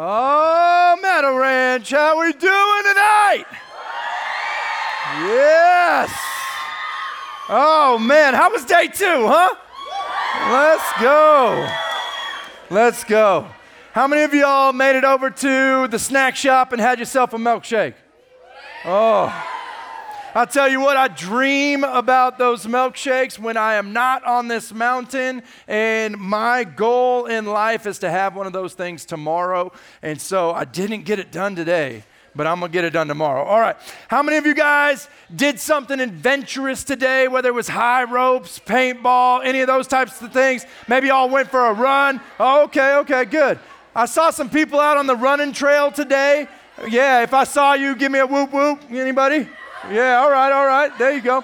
Oh, Meadow Ranch, how we doing tonight? Yes. Oh man, how was day two, huh? Let's go. Let's go. How many of y'all made it over to the snack shop and had yourself a milkshake? Oh. I'll tell you what, I dream about those milkshakes when I am not on this mountain. And my goal in life is to have one of those things tomorrow. And so I didn't get it done today, but I'm going to get it done tomorrow. All right. How many of you guys did something adventurous today, whether it was high ropes, paintball, any of those types of things? Maybe y'all went for a run. Oh, okay, okay, good. I saw some people out on the running trail today. Yeah, if I saw you, give me a whoop whoop. Anybody? Yeah, all right, all right. There you go.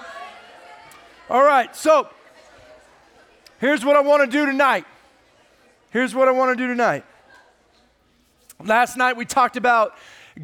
All right, so here's what I want to do tonight. Here's what I want to do tonight. Last night we talked about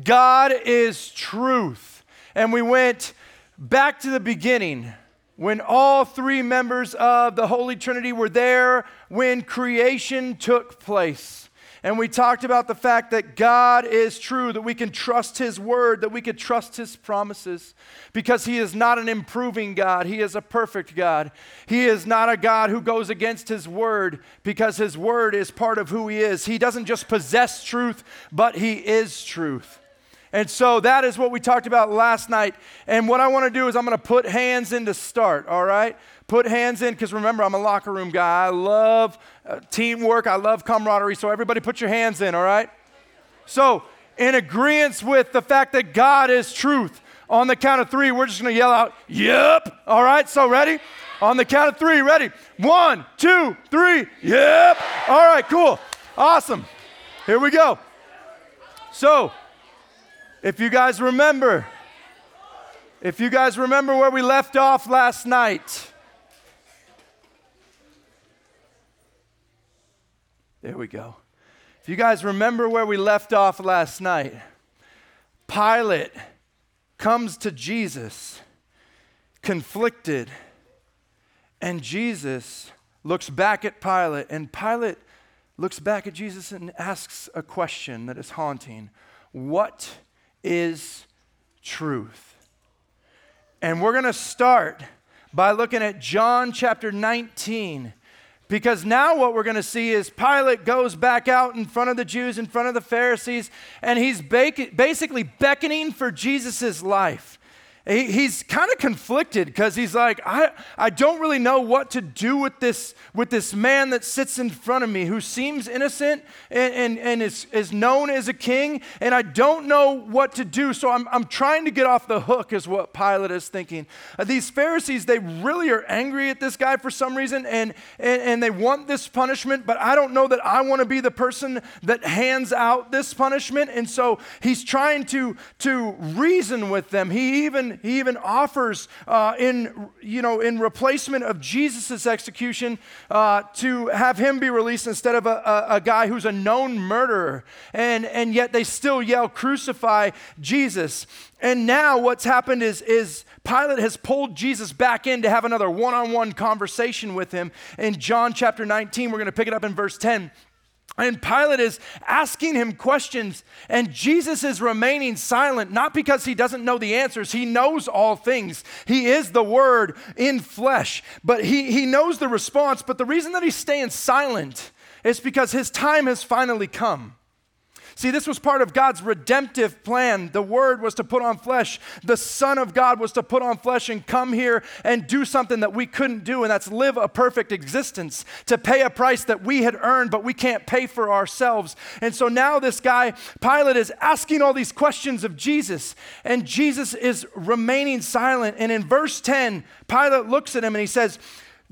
God is truth, and we went back to the beginning when all three members of the Holy Trinity were there when creation took place. And we talked about the fact that God is true, that we can trust His word, that we can trust His promises, because He is not an improving God. He is a perfect God. He is not a God who goes against His word, because His word is part of who He is. He doesn't just possess truth, but He is truth. And so that is what we talked about last night. And what I want to do is I'm going to put hands in to start, all right? Put hands in, because remember, I'm a locker room guy. I love uh, teamwork, I love camaraderie. So everybody put your hands in, all right? So, in agreement with the fact that God is truth, on the count of three, we're just to yell out, Yep. All right, so ready? On the count of three, ready? One, two, three, Yep. All right, cool. Awesome. Here we go. So, if you guys remember, if you guys remember where we left off last night, There we go. If you guys remember where we left off last night, Pilate comes to Jesus conflicted, and Jesus looks back at Pilate, and Pilate looks back at Jesus and asks a question that is haunting What is truth? And we're going to start by looking at John chapter 19 because now what we're going to see is Pilate goes back out in front of the Jews, in front of the Pharisees, and he's basically beckoning for Jesus' life he's kind of conflicted because he's like I, I don't really know what to do with this with this man that sits in front of me who seems innocent and, and, and is, is known as a king and i don't know what to do. So i'm, I'm trying to get off the hook is what pilate is thinking. Uh, these pharisees they really are angry at this guy for some reason and, and, and they want this punishment but i don't know that i want to be the person that hands out this punishment and so he's trying to to reason with them. He even he even offers uh, in, you know, in replacement of Jesus' execution uh, to have him be released instead of a, a, a guy who's a known murderer. And, and yet they still yell, crucify Jesus. And now what's happened is, is Pilate has pulled Jesus back in to have another one on one conversation with him. In John chapter 19, we're going to pick it up in verse 10. And Pilate is asking him questions, and Jesus is remaining silent, not because he doesn't know the answers. He knows all things. He is the Word in flesh, but he, he knows the response. But the reason that he's staying silent is because his time has finally come. See, this was part of God's redemptive plan. The Word was to put on flesh. The Son of God was to put on flesh and come here and do something that we couldn't do, and that's live a perfect existence, to pay a price that we had earned, but we can't pay for ourselves. And so now this guy, Pilate, is asking all these questions of Jesus, and Jesus is remaining silent. And in verse 10, Pilate looks at him and he says,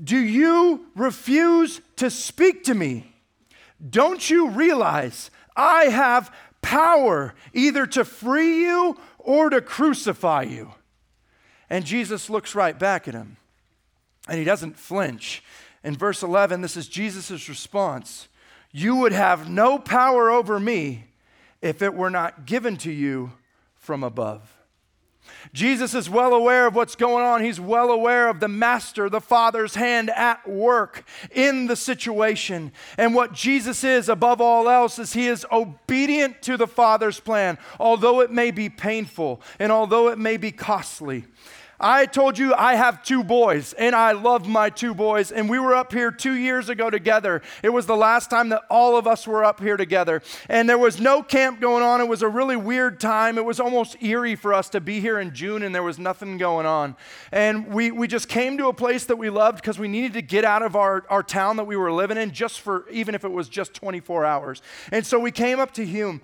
Do you refuse to speak to me? Don't you realize? I have power either to free you or to crucify you. And Jesus looks right back at him and he doesn't flinch. In verse 11, this is Jesus' response You would have no power over me if it were not given to you from above. Jesus is well aware of what's going on. He's well aware of the master, the Father's hand at work in the situation. And what Jesus is, above all else, is he is obedient to the Father's plan, although it may be painful and although it may be costly. I told you I have two boys, and I love my two boys. And we were up here two years ago together. It was the last time that all of us were up here together. And there was no camp going on. It was a really weird time. It was almost eerie for us to be here in June, and there was nothing going on. And we, we just came to a place that we loved because we needed to get out of our, our town that we were living in, just for even if it was just 24 hours. And so we came up to Hume.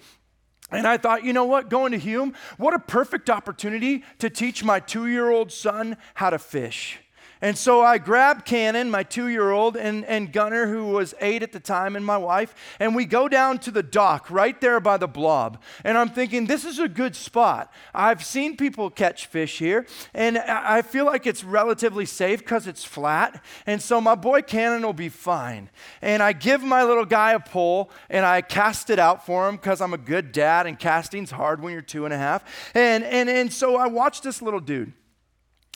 And I thought, you know what, going to Hume, what a perfect opportunity to teach my two year old son how to fish. And so I grabbed Cannon, my two year old, and, and Gunner, who was eight at the time, and my wife, and we go down to the dock right there by the blob. And I'm thinking, this is a good spot. I've seen people catch fish here, and I feel like it's relatively safe because it's flat. And so my boy Cannon will be fine. And I give my little guy a pole, and I cast it out for him because I'm a good dad, and casting's hard when you're two and a half. And, and, and so I watch this little dude.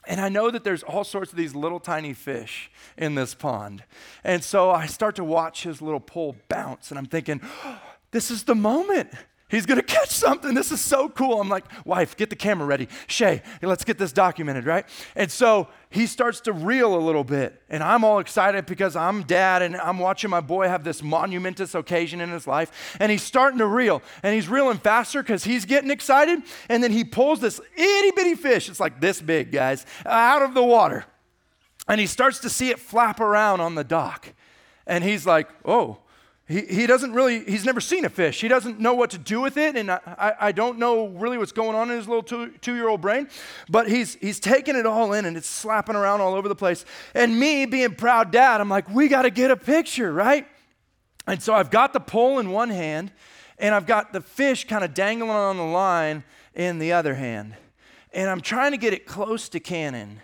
And I know that there's all sorts of these little tiny fish in this pond. And so I start to watch his little pole bounce, and I'm thinking, oh, this is the moment. He's gonna catch something. This is so cool. I'm like, wife, get the camera ready. Shay, let's get this documented, right? And so he starts to reel a little bit. And I'm all excited because I'm dad and I'm watching my boy have this monumentous occasion in his life. And he's starting to reel. And he's reeling faster because he's getting excited. And then he pulls this itty bitty fish, it's like this big, guys, out of the water. And he starts to see it flap around on the dock. And he's like, oh, he, he doesn't really, he's never seen a fish. He doesn't know what to do with it. And I, I, don't know really what's going on in his little two, two year old brain. But he's, he's taking it all in and it's slapping around all over the place. And me, being proud dad, I'm like, we got to get a picture, right? And so I've got the pole in one hand and I've got the fish kind of dangling on the line in the other hand. And I'm trying to get it close to Cannon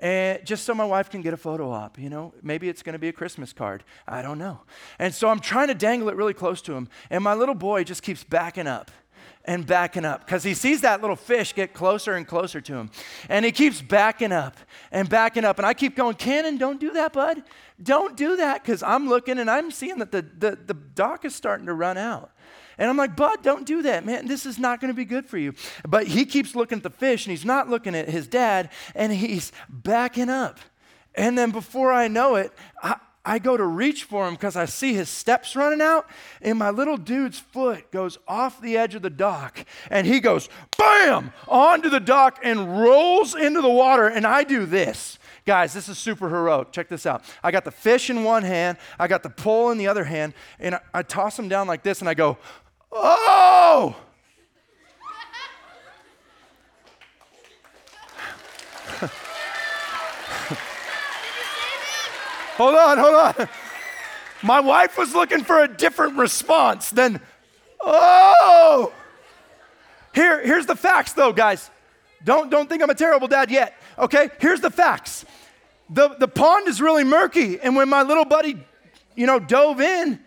and just so my wife can get a photo op, you know, maybe it's going to be a Christmas card. I don't know. And so I'm trying to dangle it really close to him, and my little boy just keeps backing up and backing up because he sees that little fish get closer and closer to him. And he keeps backing up and backing up. And I keep going, Cannon, don't do that, bud. Don't do that because I'm looking and I'm seeing that the, the, the dock is starting to run out. And I'm like, Bud, don't do that, man. This is not going to be good for you. But he keeps looking at the fish and he's not looking at his dad and he's backing up. And then before I know it, I, I go to reach for him because I see his steps running out, and my little dude's foot goes off the edge of the dock, and he goes bam onto the dock and rolls into the water. And I do this. Guys, this is super heroic. Check this out. I got the fish in one hand, I got the pole in the other hand, and I, I toss them down like this, and I go, Oh! hold on, hold on. My wife was looking for a different response than, oh! Here, here's the facts, though, guys. Don't, don't think I'm a terrible dad yet, okay? Here's the facts. The, the pond is really murky, and when my little buddy, you know, dove in,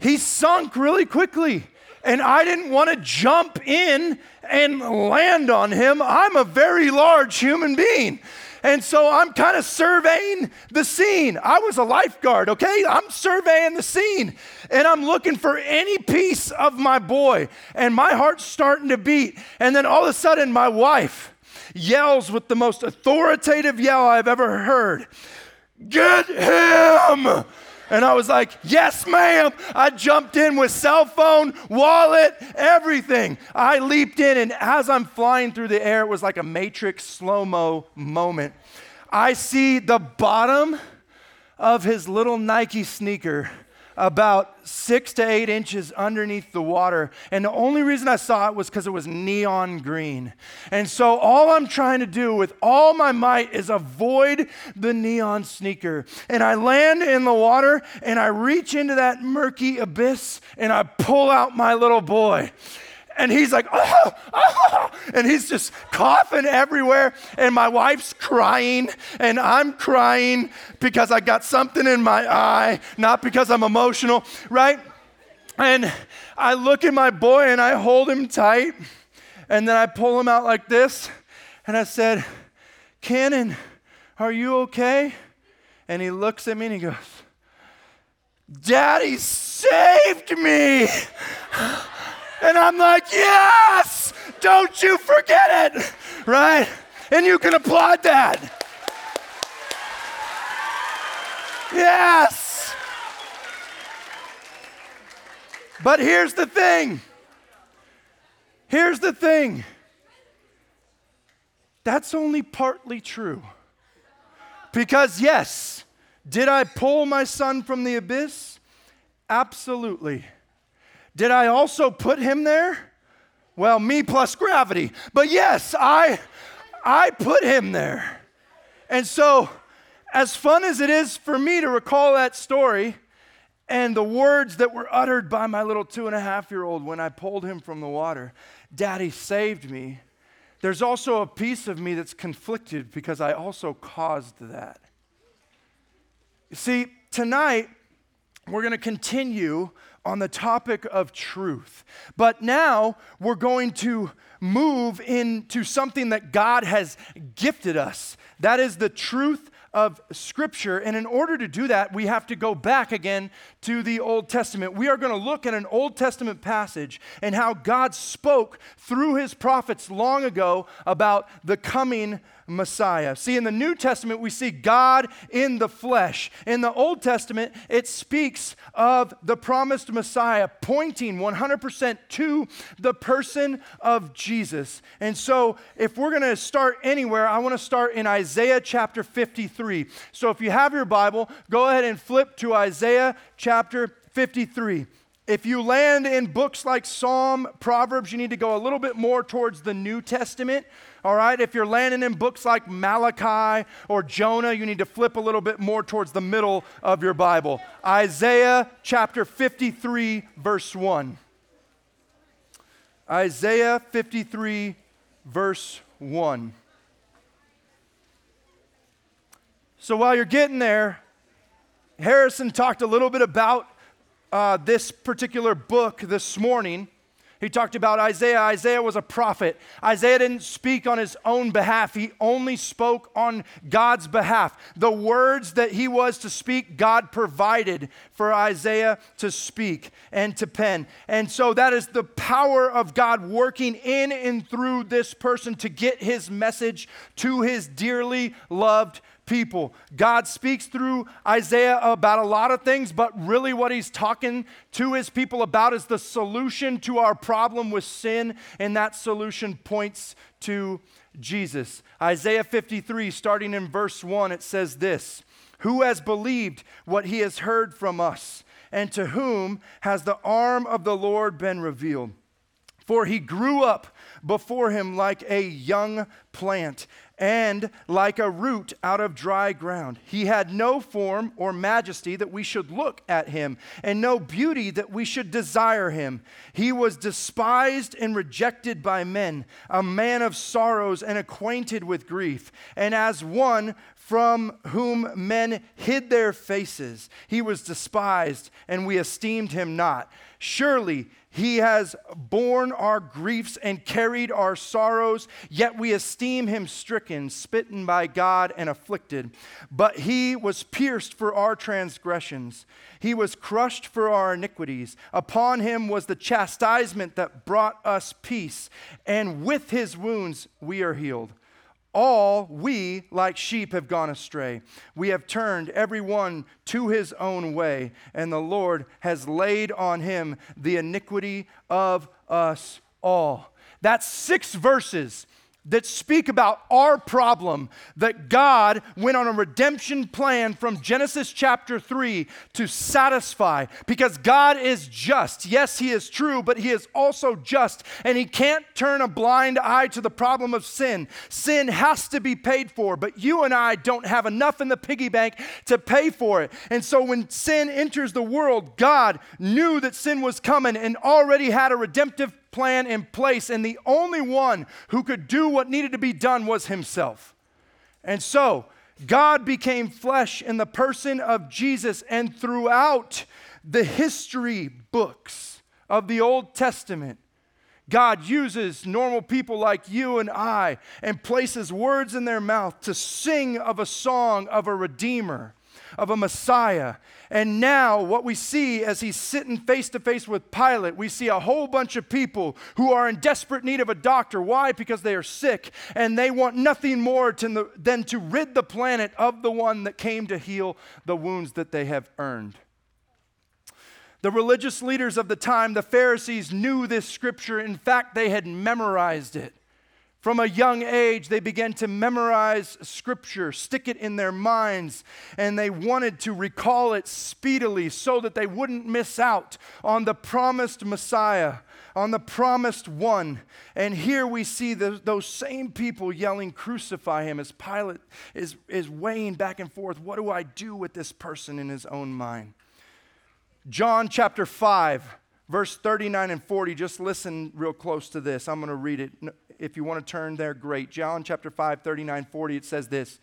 he sunk really quickly and I didn't want to jump in and land on him. I'm a very large human being. And so I'm kind of surveying the scene. I was a lifeguard, okay? I'm surveying the scene and I'm looking for any piece of my boy. And my heart's starting to beat. And then all of a sudden, my wife yells with the most authoritative yell I've ever heard Get him! And I was like, yes, ma'am. I jumped in with cell phone, wallet, everything. I leaped in, and as I'm flying through the air, it was like a Matrix slow mo moment. I see the bottom of his little Nike sneaker about six to eight inches underneath the water. And the only reason I saw it was because it was neon green. And so all I'm trying to do with all my might is avoid the neon sneaker. And I land in the water and I reach into that murky abyss and I pull out my little boy and he's like, oh, oh, and he's just coughing everywhere. And my wife's crying, and I'm crying because I got something in my eye, not because I'm emotional, right? And I look at my boy and I hold him tight, and then I pull him out like this, And I said, Cannon, are you okay? And he looks at me and he goes, Daddy saved me. And I'm like, Yes, don't you forget it, right? And you can applaud that. Yes. But here's the thing. Here's the thing. That's only partly true. Because, yes, did I pull my son from the abyss? Absolutely. Did I also put him there? Well, me plus gravity. But yes, I I put him there. And so, as fun as it is for me to recall that story and the words that were uttered by my little two and a half year old when I pulled him from the water, Daddy saved me. There's also a piece of me that's conflicted because I also caused that. You see, tonight we're going to continue on the topic of truth. But now we're going to move into something that God has gifted us. That is the truth of Scripture. And in order to do that, we have to go back again to the Old Testament. We are going to look at an Old Testament passage and how God spoke through his prophets long ago about the coming Messiah. See, in the New Testament, we see God in the flesh. In the Old Testament, it speaks of the promised Messiah, pointing 100% to the person of Jesus. And so, if we're going to start anywhere, I want to start in Isaiah chapter 53. So, if you have your Bible, go ahead and flip to Isaiah chapter 53. If you land in books like Psalm, Proverbs, you need to go a little bit more towards the New Testament. All right, if you're landing in books like Malachi or Jonah, you need to flip a little bit more towards the middle of your Bible. Isaiah chapter 53, verse 1. Isaiah 53, verse 1. So while you're getting there, Harrison talked a little bit about uh, this particular book this morning. He talked about Isaiah. Isaiah was a prophet. Isaiah didn't speak on his own behalf, he only spoke on God's behalf. The words that he was to speak, God provided for Isaiah to speak and to pen. And so that is the power of God working in and through this person to get his message to his dearly loved people. God speaks through Isaiah about a lot of things, but really what he's talking to his people about is the solution to our problem with sin, and that solution points to Jesus. Isaiah 53, starting in verse 1, it says this Who has believed what he has heard from us, and to whom has the arm of the Lord been revealed? For he grew up before him like a young plant and like a root out of dry ground. He had no form or majesty that we should look at him, and no beauty that we should desire him. He was despised and rejected by men, a man of sorrows and acquainted with grief, and as one from whom men hid their faces. He was despised, and we esteemed him not. Surely he has borne our griefs and carried our sorrows, yet we esteem him stricken, smitten by God, and afflicted. But he was pierced for our transgressions, he was crushed for our iniquities. Upon him was the chastisement that brought us peace, and with his wounds we are healed. All we, like sheep, have gone astray. We have turned every one to his own way, and the Lord has laid on him the iniquity of us all. That's six verses that speak about our problem that God went on a redemption plan from Genesis chapter 3 to satisfy because God is just. Yes, He is true, but He is also just, and He can't turn a blind eye to the problem of sin. Sin has to be paid for, but you and I don't have enough in the piggy bank to pay for it. And so when sin enters the world, God knew that sin was coming and already had a redemptive plan in place, and the only one who could do what needed to be done was himself. And so, God became flesh in the person of Jesus, and throughout the history books of the Old Testament, God uses normal people like you and I and places words in their mouth to sing of a song of a Redeemer, of a Messiah. And now, what we see as he's sitting face to face with Pilate, we see a whole bunch of people who are in desperate need of a doctor. Why? Because they are sick and they want nothing more to, than to rid the planet of the one that came to heal the wounds that they have earned. The religious leaders of the time, the Pharisees, knew this scripture. In fact, they had memorized it. From a young age, they began to memorize scripture, stick it in their minds, and they wanted to recall it speedily so that they wouldn't miss out on the promised Messiah, on the promised one. And here we see the, those same people yelling, Crucify him, as Pilate is, is weighing back and forth. What do I do with this person in his own mind? John chapter 5, verse 39 and 40. Just listen real close to this. I'm going to read it. If you want to turn there, great. John chapter 5, 39, 40, it says this.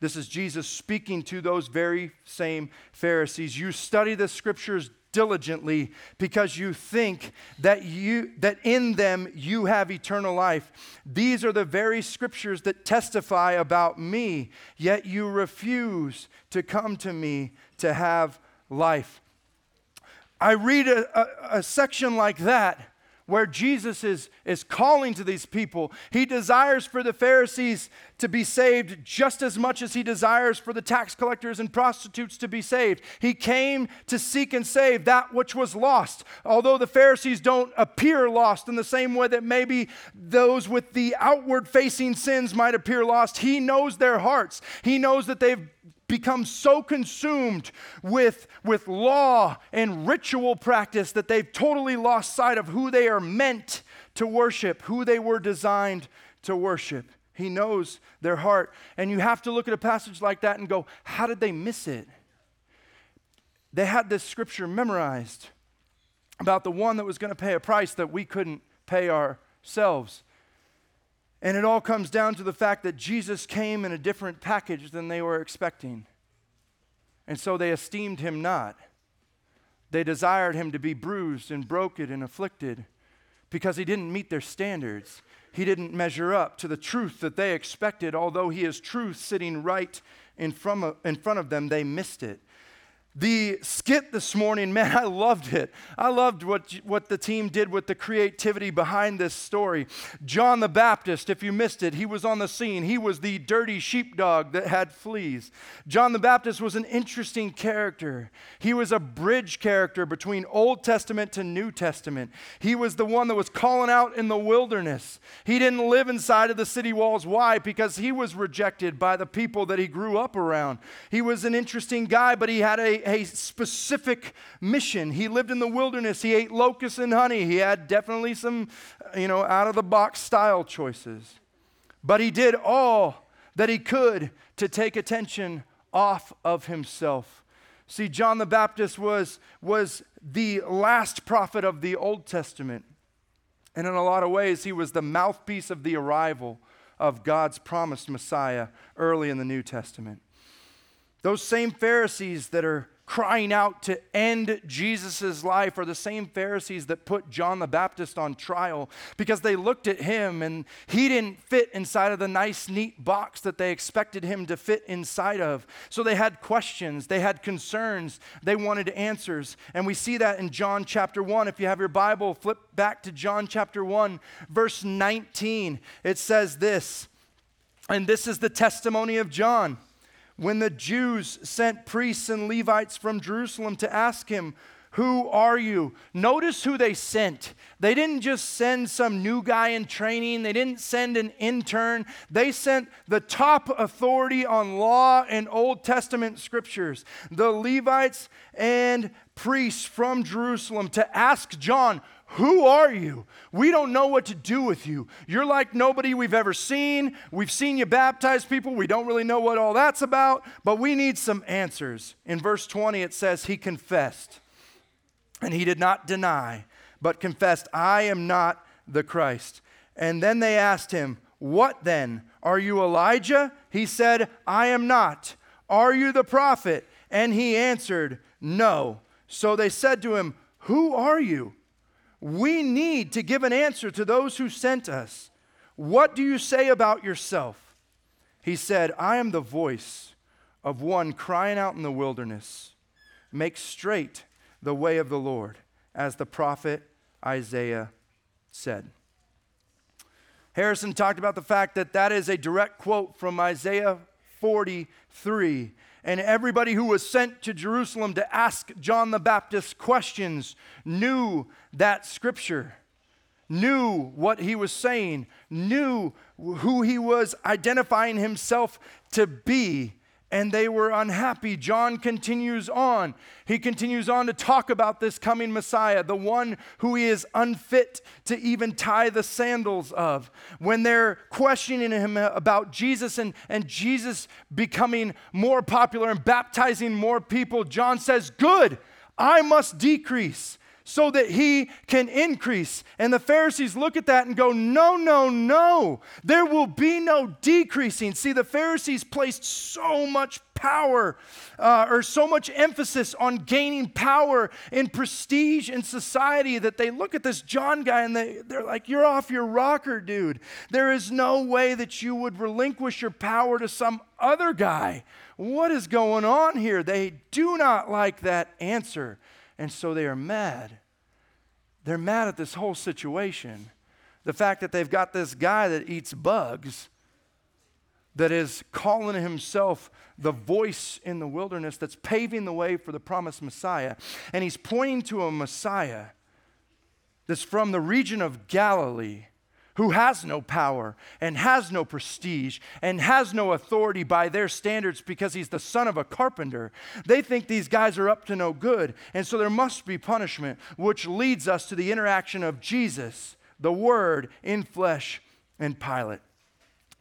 This is Jesus speaking to those very same Pharisees. You study the scriptures diligently because you think that you that in them you have eternal life these are the very scriptures that testify about me yet you refuse to come to me to have life I read a, a, a, section like that where Jesus is, is calling to these people. He desires for the Pharisees to be saved just as much as he desires for the tax collectors and prostitutes to be saved. He came to seek and save that which was lost. Although the Pharisees don't appear lost in the same way that maybe those with the outward facing sins might appear lost, he knows their hearts. He knows that they've become so consumed with, with law and ritual practice that they've totally lost sight of who they are meant to worship, who they were designed to worship. He knows their heart. And you have to look at a passage like that and go, how did they miss it? They had this scripture memorized about the one that was going to pay a price that we couldn't pay ourselves. And it all comes down to the fact that Jesus came in a different package than they were expecting. And so they esteemed him not. They desired him to be bruised and broken and afflicted because he didn't meet their standards. He didn't measure up to the truth that they expected. Although he is truth sitting right in front of, in front of them, they missed it. The skit this morning, man, I loved it. I loved what, what the team did with the creativity behind this story. John the Baptist, if you missed it, he was on the scene. He was the dirty sheepdog that had fleas. John the Baptist was an interesting character. He was a bridge character between Old Testament to New Testament. He was the one that was calling out in the wilderness. He didn't live inside of the city walls. Why? Because he was rejected by the people that he grew up around. He was an interesting guy, but he had a a specific mission. He lived in the wilderness. He ate locusts and honey. He had definitely some, uh, you know, out of the box style choices. But he did all that he could to take attention off of himself. See, John the Baptist was, was the last prophet of the Old Testament. And in a lot of ways, he was the mouthpiece of the arrival of God's promised Messiah early in the New Testament. Those same Pharisees that are crying out to end Jesus' life are the same Pharisees that put John the Baptist on trial because they looked at him and he didn't fit inside of the nice, neat box that they expected him to fit inside of. So they had questions, they had concerns, they wanted answers. And we see that in John chapter 1. If you have your Bible, flip back to John chapter 1, verse 19. It says this, and this is the testimony of John when the Jews sent priests and Levites from Jerusalem to ask him, Who are you? Notice who they sent. They didn't just send some new guy in training, they didn't send an intern. They sent the top authority on law and Old Testament scriptures, the Levites and priests from Jerusalem, to ask John, who are you? We don't know what to do with you. You're like nobody we've ever seen. We've seen you baptize people. We don't really know what all that's about, but we need some answers. In verse 20, it says, He confessed, and he did not deny, but confessed, I am not the Christ. And then they asked him, What then? Are you Elijah? He said, I am not. Are you the prophet? And he answered, No. So they said to him, Who are you? We need to give an answer to those who sent us. What do you say about yourself? He said, I am the voice of one crying out in the wilderness, Make straight the way of the Lord, as the prophet Isaiah said. Harrison talked about the fact that that is a direct quote from Isaiah 43. And everybody who was sent to Jerusalem to ask John the Baptist questions knew that scripture, knew what he was saying, knew who he was identifying himself to be and they were unhappy. John continues on. He continues on to talk about this coming Messiah, the one who he is unfit to even tie the sandals of. When they're questioning him about Jesus and, and Jesus becoming more popular and baptizing more people, John says, Good, I must decrease so that he can increase. And the Pharisees look at that and go, No, no, no. There will be no decreasing. See, the Pharisees placed so much power uh, or so much emphasis on gaining power and prestige in society that they look at this John guy and they, they're like, You're off your rocker, dude. There is no way that you would relinquish your power to some other guy. What is going on here? They do not like that answer. And so they are mad. They're mad at this whole situation. The fact that they've got this guy that eats bugs, that is calling himself the voice in the wilderness, that's paving the way for the promised Messiah. And he's pointing to a Messiah that's from the region of Galilee who has no power and has no prestige and has no authority by their standards because he's the son of a carpenter. They think these guys are up to no good, and so there must be punishment, which leads us to the interaction of Jesus, the Word in flesh, and Pilate.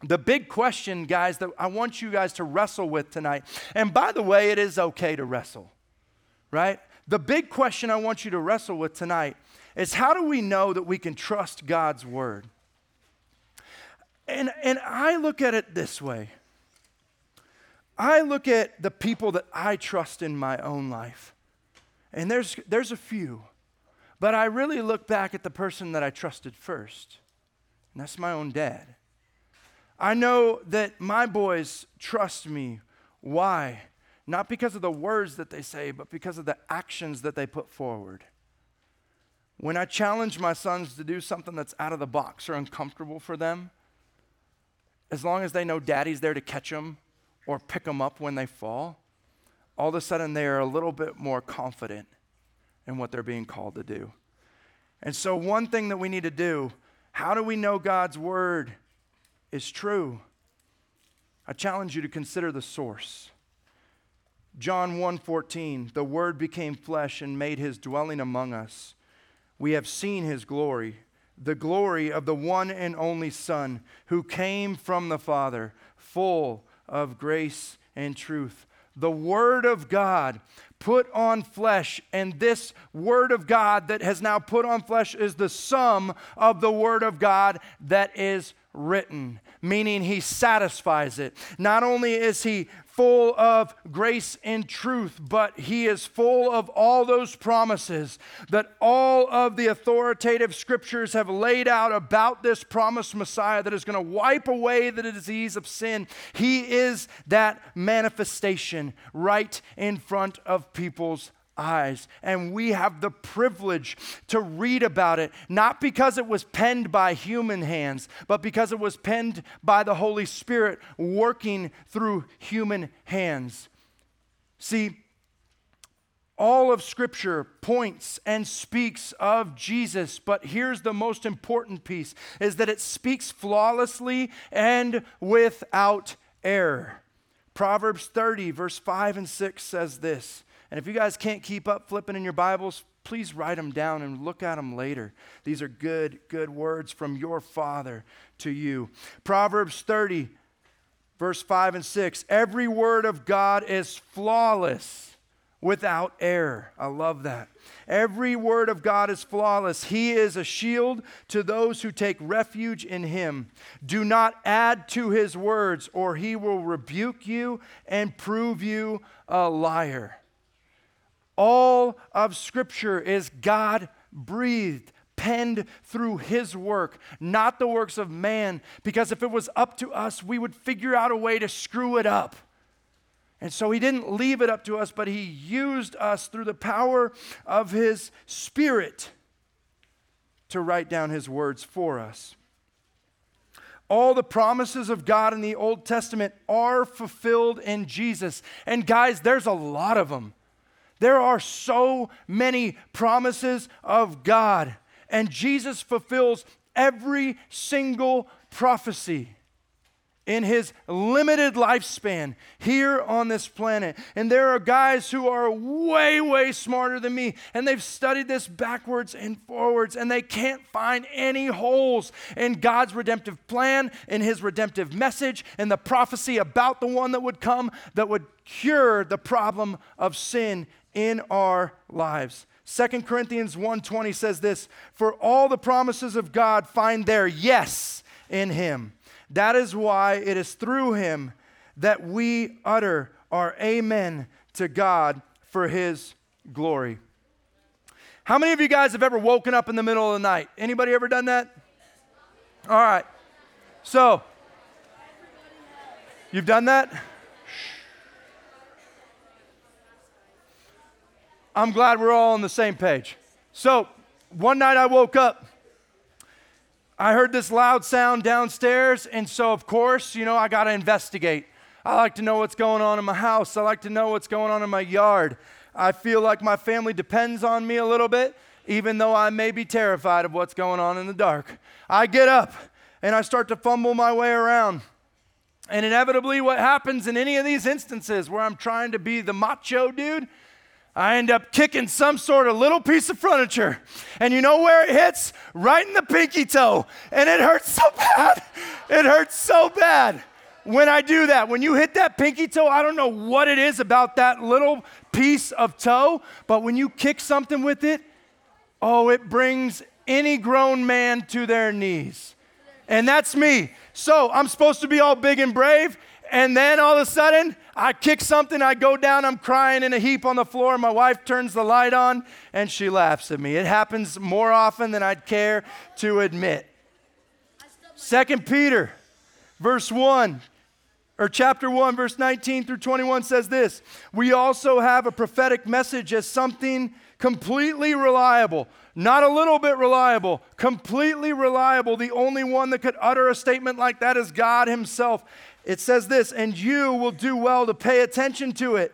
The big question, guys, that I want you guys to wrestle with tonight, and by the way, it is okay to wrestle, right? The big question I want you to wrestle with tonight is how do we know that we can trust God's Word? And, and I look at it this way I look at the people that I trust in my own life, and there's, there's a few, but I really look back at the person that I trusted first, and that's my own dad. I know that my boys trust me. Why? Not because of the words that they say, but because of the actions that they put forward. When I challenge my sons to do something that's out of the box or uncomfortable for them, as long as they know daddy's there to catch them or pick them up when they fall, all of a sudden they are a little bit more confident in what they're being called to do. And so, one thing that we need to do how do we know God's word is true? I challenge you to consider the source. John 1:14 The word became flesh and made his dwelling among us. We have seen his glory, the glory of the one and only Son who came from the Father, full of grace and truth. The Word of God put on flesh, and this Word of God that has now put on flesh is the sum of the Word of God that is written, meaning He satisfies it. Not only is He full of grace and truth, but he is full of all those promises that all of the authoritative scriptures have laid out about this promised Messiah that is going to wipe away the disease of sin. He is that manifestation right in front of people's eyes. And we have the privilege to read about it, not because it was penned by human hands, but because it was penned by the Holy Spirit working through human hands. See, all of Scripture points and speaks of Jesus, but here's the most important piece is that it speaks flawlessly and without error. Proverbs 30, verse 5 and 6 says this and if you guys can't keep up flipping in your Bibles, please write them down and look at them later. These are good, good words from your Father to you. Proverbs 30, verse 5 and 6. Every word of God is flawless, without error. I love that. Every word of God is flawless. He is a shield to those who take refuge in him. Do not add to his words, or he will rebuke you and prove you a liar. All of Scripture is God breathed, penned through His work, not the works of man, because if it was up to us, we would figure out a way to screw it up. And so He didn't leave it up to us, but He used us through the power of His Spirit to write down His words for us. All the promises of God in the Old Testament are fulfilled in Jesus. And guys, there's a lot of them. There are so many promises of God, and Jesus fulfills every single prophecy in his limited lifespan here on this planet. And there are guys who are way, way smarter than me, and they've studied this backwards and forwards, and they can't find any holes in God's redemptive plan, in his redemptive message, and the prophecy about the one that would come that would cure the problem of sin in our lives. 2 Corinthians 1:20 says this, "For all the promises of God find their yes in him." That is why it is through him that we utter our amen to God for his glory. How many of you guys have ever woken up in the middle of the night? Anybody ever done that? All right. So, you've done that? I'm glad we're all on the same page. So, one night I woke up I heard this loud sound downstairs, and so of course, you know, I got to investigate. I like to know what's going on in my house. I like to know what's going on in my yard. I feel like my family depends on me a little bit, even though I may be terrified of what's going on in the dark. I get up and I start to fumble my way around. And inevitably, what happens in any of these instances where I'm trying to be the macho dude I end up kicking some sort of little piece of furniture. And you know where it hits? Right in the pinky toe. And it hurts so bad. It hurts so bad when I do that. When you hit that pinky toe, I don't know what it is about that little piece of toe, but when you kick something with it, oh, it brings any grown man to their knees. And that's me. So I'm supposed to be all big and brave, and then all of a sudden, I kick something, I go down, I'm crying in a heap on the floor. My wife turns the light on and she laughs at me. It happens more often than I'd care to admit. Second Peter, verse 1, or chapter 1, verse 19 through 21 says this We also have a prophetic message as something completely reliable, not a little bit reliable, completely reliable. The only one that could utter a statement like that is God Himself. It says this, and you will do well to pay attention to it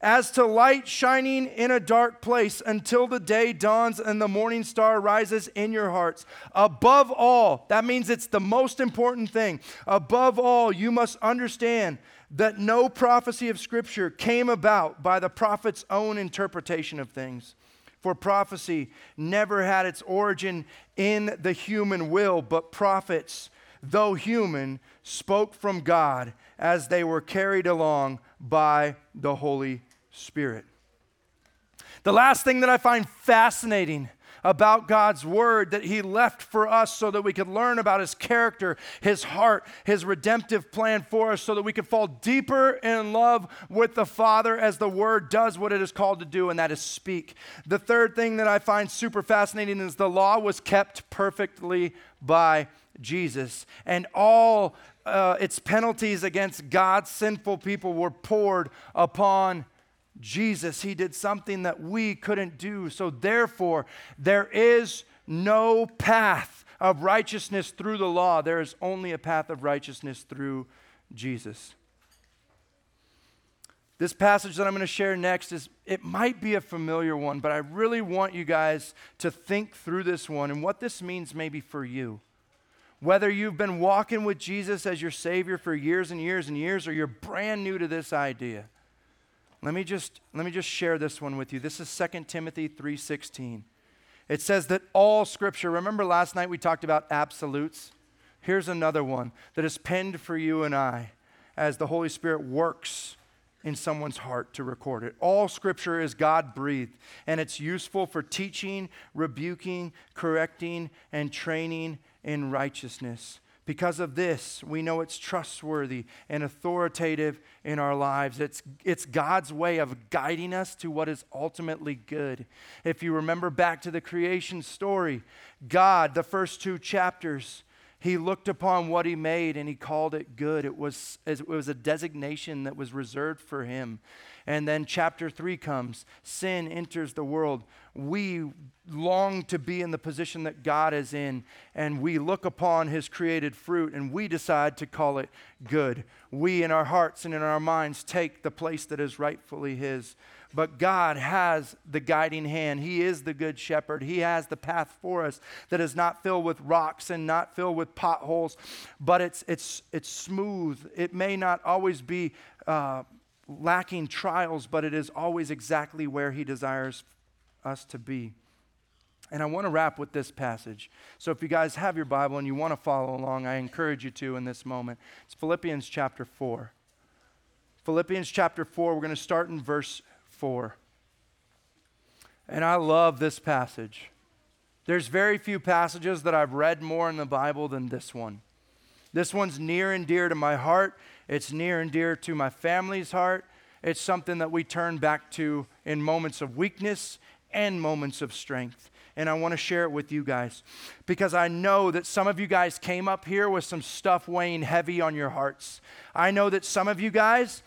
as to light shining in a dark place until the day dawns and the morning star rises in your hearts. Above all, that means it's the most important thing. Above all, you must understand that no prophecy of Scripture came about by the prophet's own interpretation of things. For prophecy never had its origin in the human will, but prophets, though human, spoke from God as they were carried along by the Holy Spirit. The last thing that I find fascinating about God's word that He left for us so that we could learn about His character, His heart, His redemptive plan for us, so that we could fall deeper in love with the Father as the word does what it is called to do, and that is speak. The third thing that I find super fascinating is the law was kept perfectly by Jesus, and all uh, its penalties against God's sinful people were poured upon Jesus. He did something that we couldn't do. So, therefore, there is no path of righteousness through the law. There is only a path of righteousness through Jesus. This passage that I'm going to share next is it might be a familiar one, but I really want you guys to think through this one and what this means maybe for you. Whether you've been walking with Jesus as your Savior for years and years and years, or you're brand new to this idea, let me just, let me just share this one with you. This is 2 Timothy 3.16. It says that all Scripture, remember last night we talked about absolutes? Here's another one that is penned for you and I as the Holy Spirit works in someone's heart to record it. All scripture is God breathed, and it's useful for teaching, rebuking, correcting, and training in righteousness, Because of this, we know it's trustworthy and authoritative in our lives. It's, it's God's way of guiding us to what is ultimately good. If you remember back to the creation story, God, the first two chapters, he looked upon what he made and he called it good. It was, it was a designation that was reserved for him. And then chapter three comes sin enters the world. We long to be in the position that God is in, and we look upon his created fruit and we decide to call it good. We, in our hearts and in our minds, take the place that is rightfully his. But God has the guiding hand. He is the good shepherd. He has the path for us that is not filled with rocks and not filled with potholes, but it's, it's, it's smooth. It may not always be uh, lacking trials, but it is always exactly where He desires us to be. And I want to wrap with this passage. So if you guys have your Bible and you want to follow along, I encourage you to in this moment. It's Philippians chapter 4. Philippians chapter 4, we're going to start in verse 4. And I love this passage. There's very few passages that I've read more in the Bible than this one. This one's near and dear to my heart. It's near and dear to my family's heart. It's something that we turn back to in moments of weakness and moments of strength. And I want to share it with you guys because I know that some of you guys came up here with some stuff weighing heavy on your hearts. I know that some of you guys,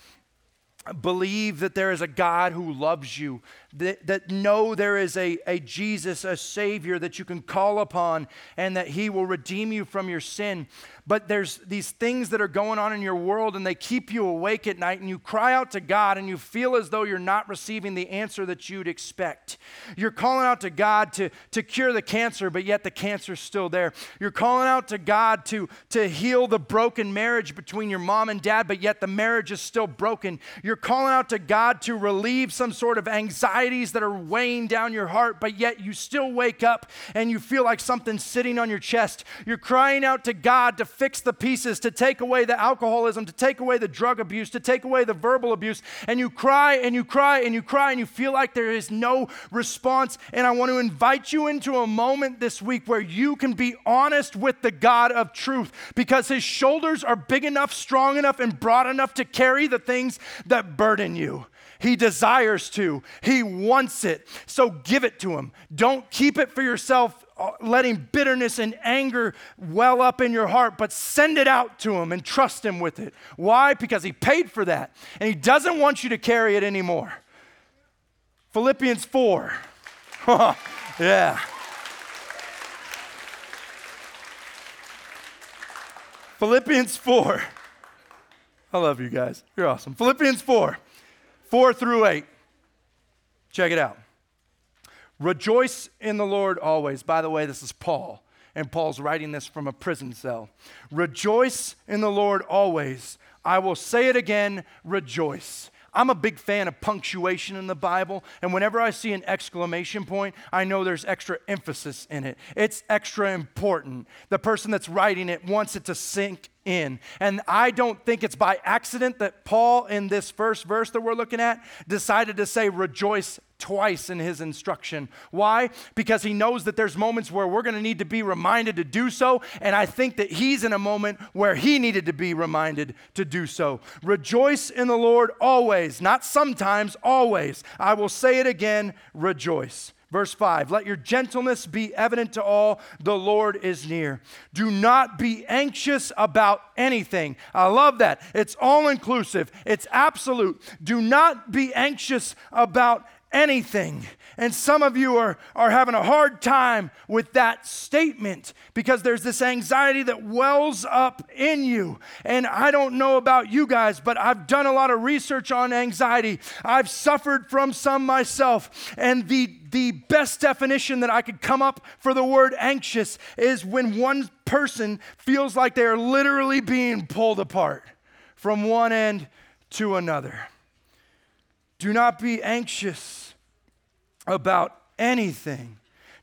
believe that there is a God who loves you, that, that know there is a, a Jesus, a Savior that you can call upon, and that He will redeem you from your sin but there's these things that are going on in your world and they keep you awake at night and you cry out to God and you feel as though you're not receiving the answer that you'd expect. You're calling out to God to, to cure the cancer, but yet the cancer's still there. You're calling out to God to, to heal the broken marriage between your mom and dad, but yet the marriage is still broken. You're calling out to God to relieve some sort of anxieties that are weighing down your heart, but yet you still wake up and you feel like something's sitting on your chest. You're crying out to God to fix the pieces, to take away the alcoholism, to take away the drug abuse, to take away the verbal abuse. And you cry and you cry and you cry and you feel like there is no response. And I want to invite you into a moment this week where you can be honest with the God of truth because his shoulders are big enough, strong enough, and broad enough to carry the things that burden you. He desires to. He wants it. So give it to him. Don't keep it for yourself uh, letting bitterness and anger well up in your heart, but send it out to Him and trust Him with it. Why? Because He paid for that, and He doesn't want you to carry it anymore. Philippians 4. yeah. Philippians 4. I love you guys. You're awesome. Philippians 4, 4 through 8. Check it out. Rejoice in the Lord always. By the way, this is Paul, and Paul's writing this from a prison cell. Rejoice in the Lord always. I will say it again, rejoice. I'm a big fan of punctuation in the Bible, and whenever I see an exclamation point, I know there's extra emphasis in it. It's extra important. The person that's writing it wants it to sink in. And I don't think it's by accident that Paul, in this first verse that we're looking at, decided to say, rejoice twice in his instruction. Why? Because he knows that there's moments where we're going to need to be reminded to do so, and I think that he's in a moment where he needed to be reminded to do so. Rejoice in the Lord always, not sometimes, always. I will say it again, rejoice. Verse 5 Let your gentleness be evident to all, the Lord is near. Do not be anxious about anything. I love that. It's all inclusive, it's absolute. Do not be anxious about anything. And some of you are, are having a hard time with that statement because there's this anxiety that wells up in you. And I don't know about you guys, but I've done a lot of research on anxiety. I've suffered from some myself. And the, the best definition that I could come up for the word anxious is when one person feels like they're literally being pulled apart from one end to another. Do not be anxious about anything.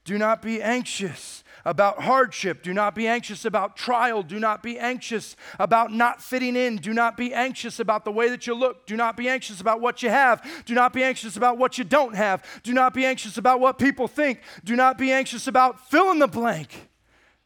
Do not be anxious about hardship. Do not be anxious about trial. Do not be anxious about not fitting in. Do not be anxious about the way that you look. Do not be anxious about what you have. Do not be anxious about what you don't have. Do not be anxious about what people think. Do not be anxious about fill in the blank.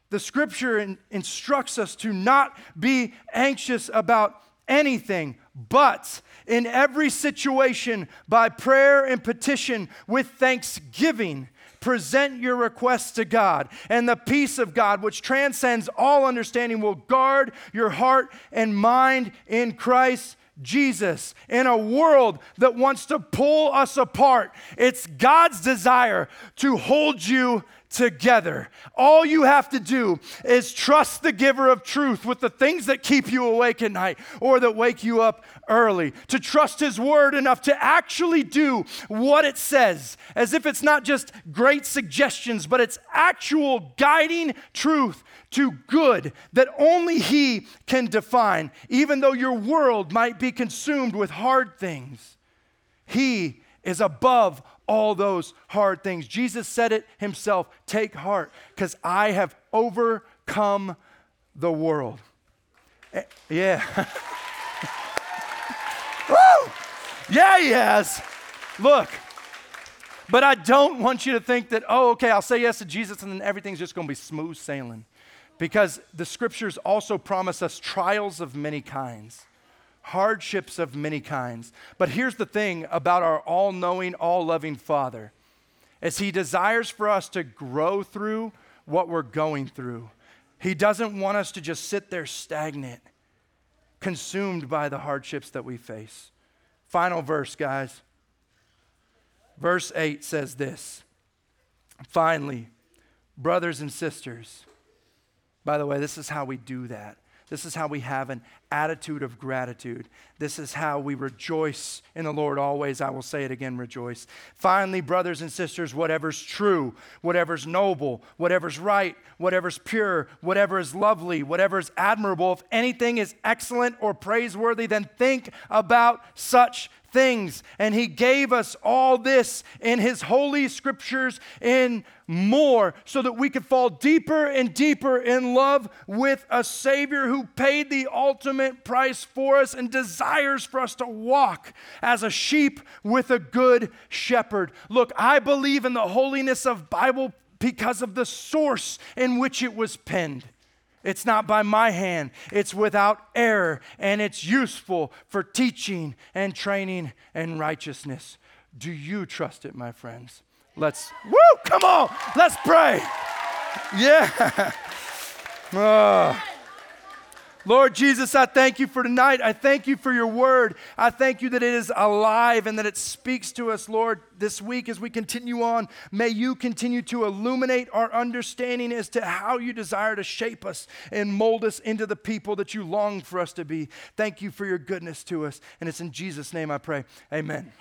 the scripture in, instructs us to not be anxious about anything, but in every situation, by prayer and petition with thanksgiving, present your requests to God, and the peace of God, which transcends all understanding, will guard your heart and mind in Christ Jesus in a world that wants to pull us apart. It's God's desire to hold you together. All you have to do is trust the giver of truth with the things that keep you awake at night or that wake you up early. To trust his word enough to actually do what it says, as if it's not just great suggestions, but it's actual guiding truth to good that only he can define, even though your world might be consumed with hard things. He is above all those hard things. Jesus said it himself take heart, because I have overcome the world. Eh, yeah. Woo! Yeah, he has. Look, but I don't want you to think that, oh, okay, I'll say yes to Jesus and then everything's just going to be smooth sailing. Because the scriptures also promise us trials of many kinds hardships of many kinds. But here's the thing about our all knowing, all loving Father is he desires for us to grow through what we're going through. He doesn't want us to just sit there stagnant, consumed by the hardships that we face. Final verse, guys. Verse 8 says this Finally, brothers and sisters, by the way, this is how we do that. This is how we have an attitude of gratitude. This is how we rejoice in the Lord always. I will say it again rejoice. Finally, brothers and sisters, whatever's true, whatever's noble, whatever's right, whatever's pure, whatever is lovely, whatever is admirable, if anything is excellent or praiseworthy, then think about such things. And He gave us all this in His holy scriptures in more so that we could fall deeper and deeper in love with a Savior who paid the ultimate price for us and desires for us to walk as a sheep with a good shepherd. Look, I believe in the holiness of Bible because of the source in which it was penned. It's not by my hand, it's without error, and it's useful for teaching and training and righteousness. Do you trust it, my friends? Let's, woo, come on, let's pray. Yeah. Oh. Lord Jesus, I thank you for tonight. I thank you for your word. I thank you that it is alive and that it speaks to us, Lord, this week as we continue on. May you continue to illuminate our understanding as to how you desire to shape us and mold us into the people that you long for us to be. Thank you for your goodness to us. And it's in Jesus' name I pray. Amen.